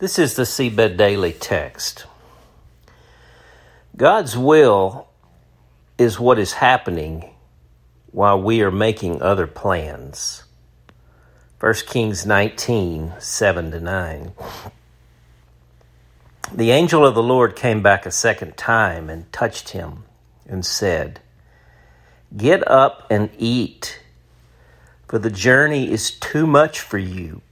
This is the Seedbed Daily text. God's will is what is happening while we are making other plans. 1 Kings 19, 7 to 9. The angel of the Lord came back a second time and touched him and said, Get up and eat, for the journey is too much for you.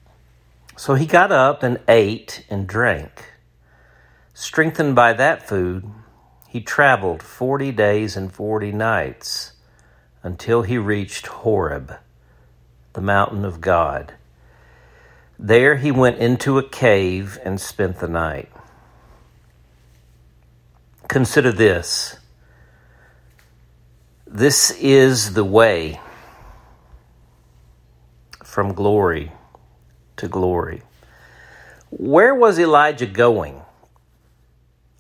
So he got up and ate and drank. Strengthened by that food, he traveled forty days and forty nights until he reached Horeb, the mountain of God. There he went into a cave and spent the night. Consider this this is the way from glory to glory. Where was Elijah going?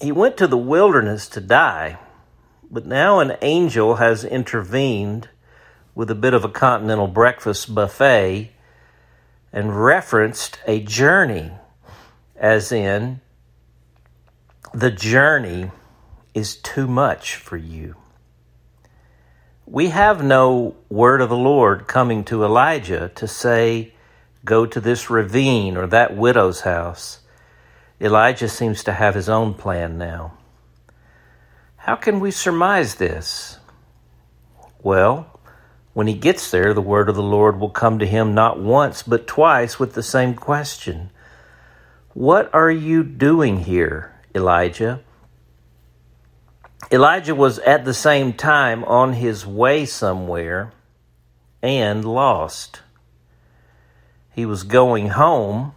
He went to the wilderness to die, but now an angel has intervened with a bit of a continental breakfast buffet and referenced a journey, as in, the journey is too much for you. We have no word of the Lord coming to Elijah to say, Go to this ravine or that widow's house. Elijah seems to have his own plan now. How can we surmise this? Well, when he gets there, the word of the Lord will come to him not once, but twice with the same question What are you doing here, Elijah? Elijah was at the same time on his way somewhere and lost. He was going home,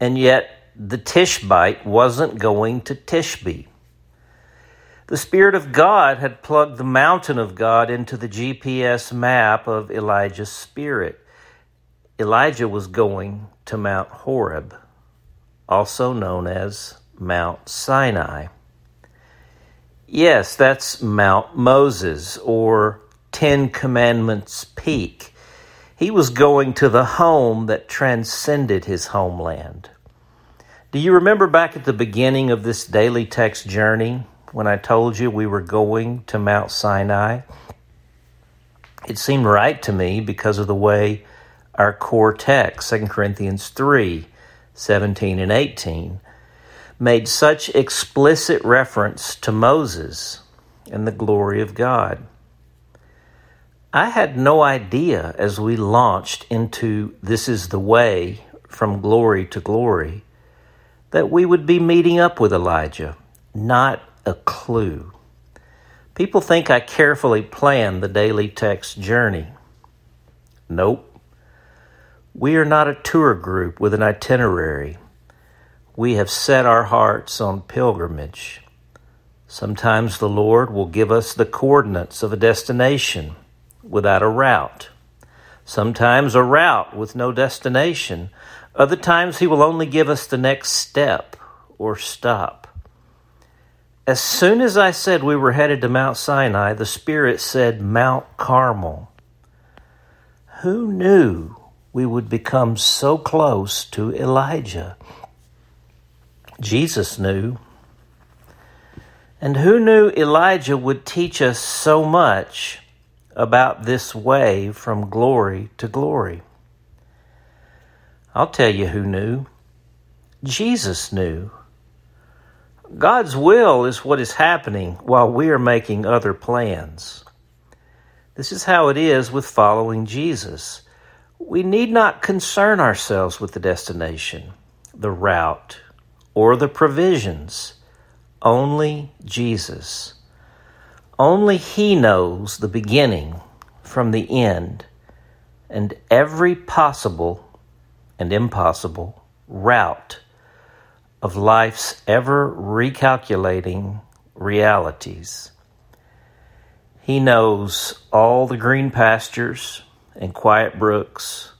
and yet the Tishbite wasn't going to Tishbe. The Spirit of God had plugged the mountain of God into the GPS map of Elijah's spirit. Elijah was going to Mount Horeb, also known as Mount Sinai. Yes, that's Mount Moses or Ten Commandments Peak. He was going to the home that transcended his homeland. Do you remember back at the beginning of this daily text journey when I told you we were going to Mount Sinai? It seemed right to me because of the way our core text, 2 Corinthians 3 17 and 18, made such explicit reference to Moses and the glory of God. I had no idea as we launched into This is the Way from Glory to Glory that we would be meeting up with Elijah. Not a clue. People think I carefully planned the daily text journey. Nope. We are not a tour group with an itinerary. We have set our hearts on pilgrimage. Sometimes the Lord will give us the coordinates of a destination without a route. Sometimes a route with no destination. Other times he will only give us the next step or stop. As soon as I said we were headed to Mount Sinai, the Spirit said Mount Carmel. Who knew we would become so close to Elijah? Jesus knew. And who knew Elijah would teach us so much about this way from glory to glory. I'll tell you who knew. Jesus knew. God's will is what is happening while we are making other plans. This is how it is with following Jesus. We need not concern ourselves with the destination, the route, or the provisions. Only Jesus. Only He knows the beginning from the end and every possible and impossible route of life's ever recalculating realities. He knows all the green pastures and quiet brooks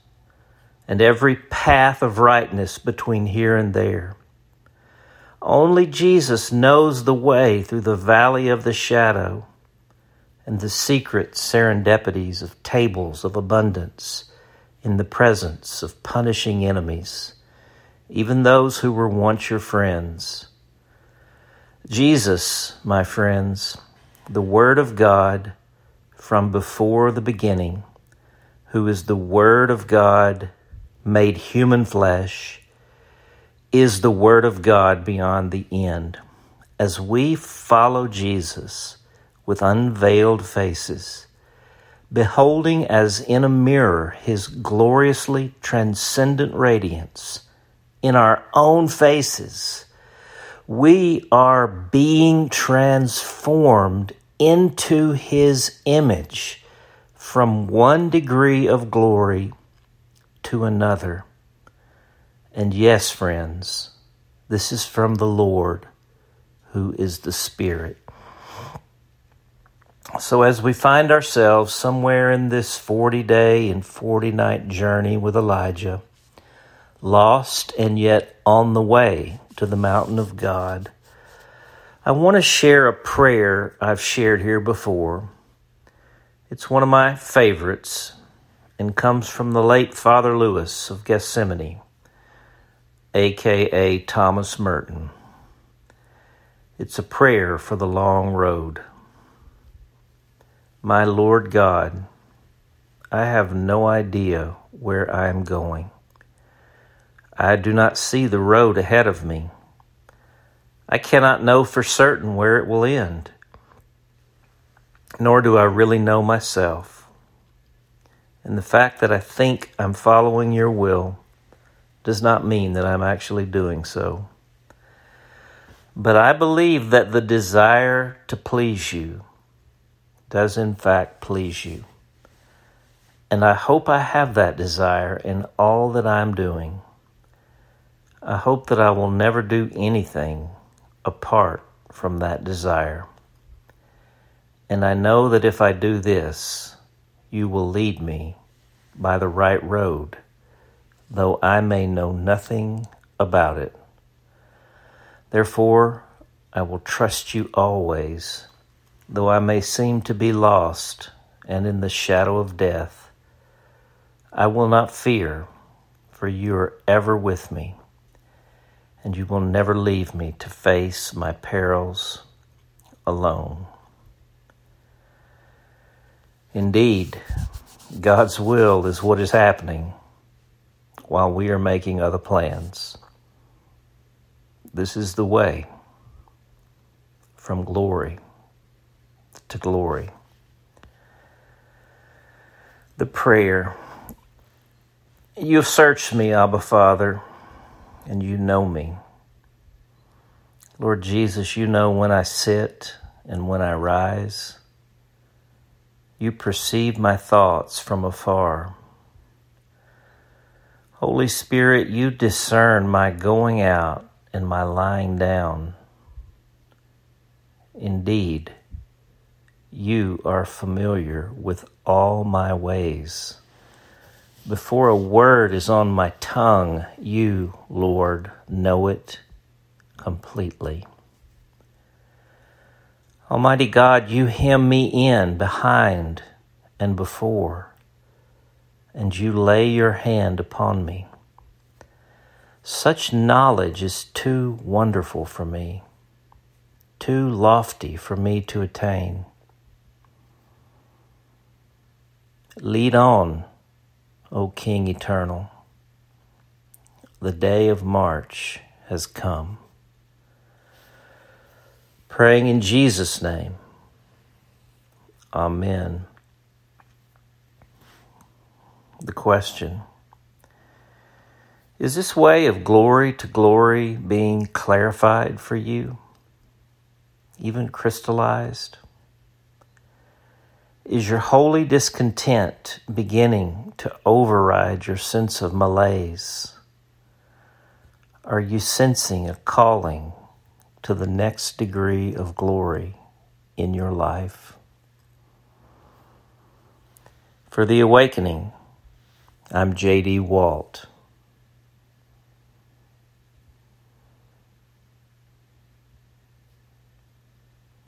and every path of rightness between here and there. Only Jesus knows the way through the valley of the shadow and the secret serendipities of tables of abundance in the presence of punishing enemies, even those who were once your friends. Jesus, my friends, the Word of God from before the beginning, who is the Word of God made human flesh, is the Word of God beyond the end. As we follow Jesus with unveiled faces, beholding as in a mirror his gloriously transcendent radiance in our own faces, we are being transformed into his image from one degree of glory to another. And yes, friends, this is from the Lord who is the Spirit. So, as we find ourselves somewhere in this 40 day and 40 night journey with Elijah, lost and yet on the way to the mountain of God, I want to share a prayer I've shared here before. It's one of my favorites and comes from the late Father Louis of Gethsemani, aka Thomas Merton. It's a prayer for the long road. My Lord God, I have no idea where I am going. I do not see the road ahead of me. I cannot know for certain where it will end, nor do I really know myself. And the fact that I think I'm following your will does not mean that I'm actually doing so. But I believe that the desire to please you does in fact please you. And I hope I have that desire in all that I'm doing. I hope that I will never do anything apart from that desire. And I know that if I do this, you will lead me by the right road, though I may know nothing about it. Therefore, I will trust you always, though I may seem to be lost and in the shadow of death. I will not fear, for you are ever with me and you will never leave me to face my perils alone. Indeed, God's will is what is happening while we are making other plans. This is the way from glory to glory. The prayer You have searched me, Abba Father and you know me. Lord Jesus, you know when I sit and when I rise. You perceive my thoughts from afar. Holy Spirit, you discern my going out and my lying down. Indeed, you are familiar with all my ways. Before a word is on my tongue, you, Lord, know it completely. Almighty God, you hem me in behind and before, and you lay your hand upon me. Such knowledge is too wonderful for me, too lofty for me to attain. Lead on O King eternal, the day of March has come. Praying in Jesus' name. Amen. The question Is this way of glory to glory being clarified for you, even crystallized? Is your holy discontent beginning to override your sense of malaise? Are you sensing a calling to the next degree of glory in your life? For the awakening, I'm J.D. Walt.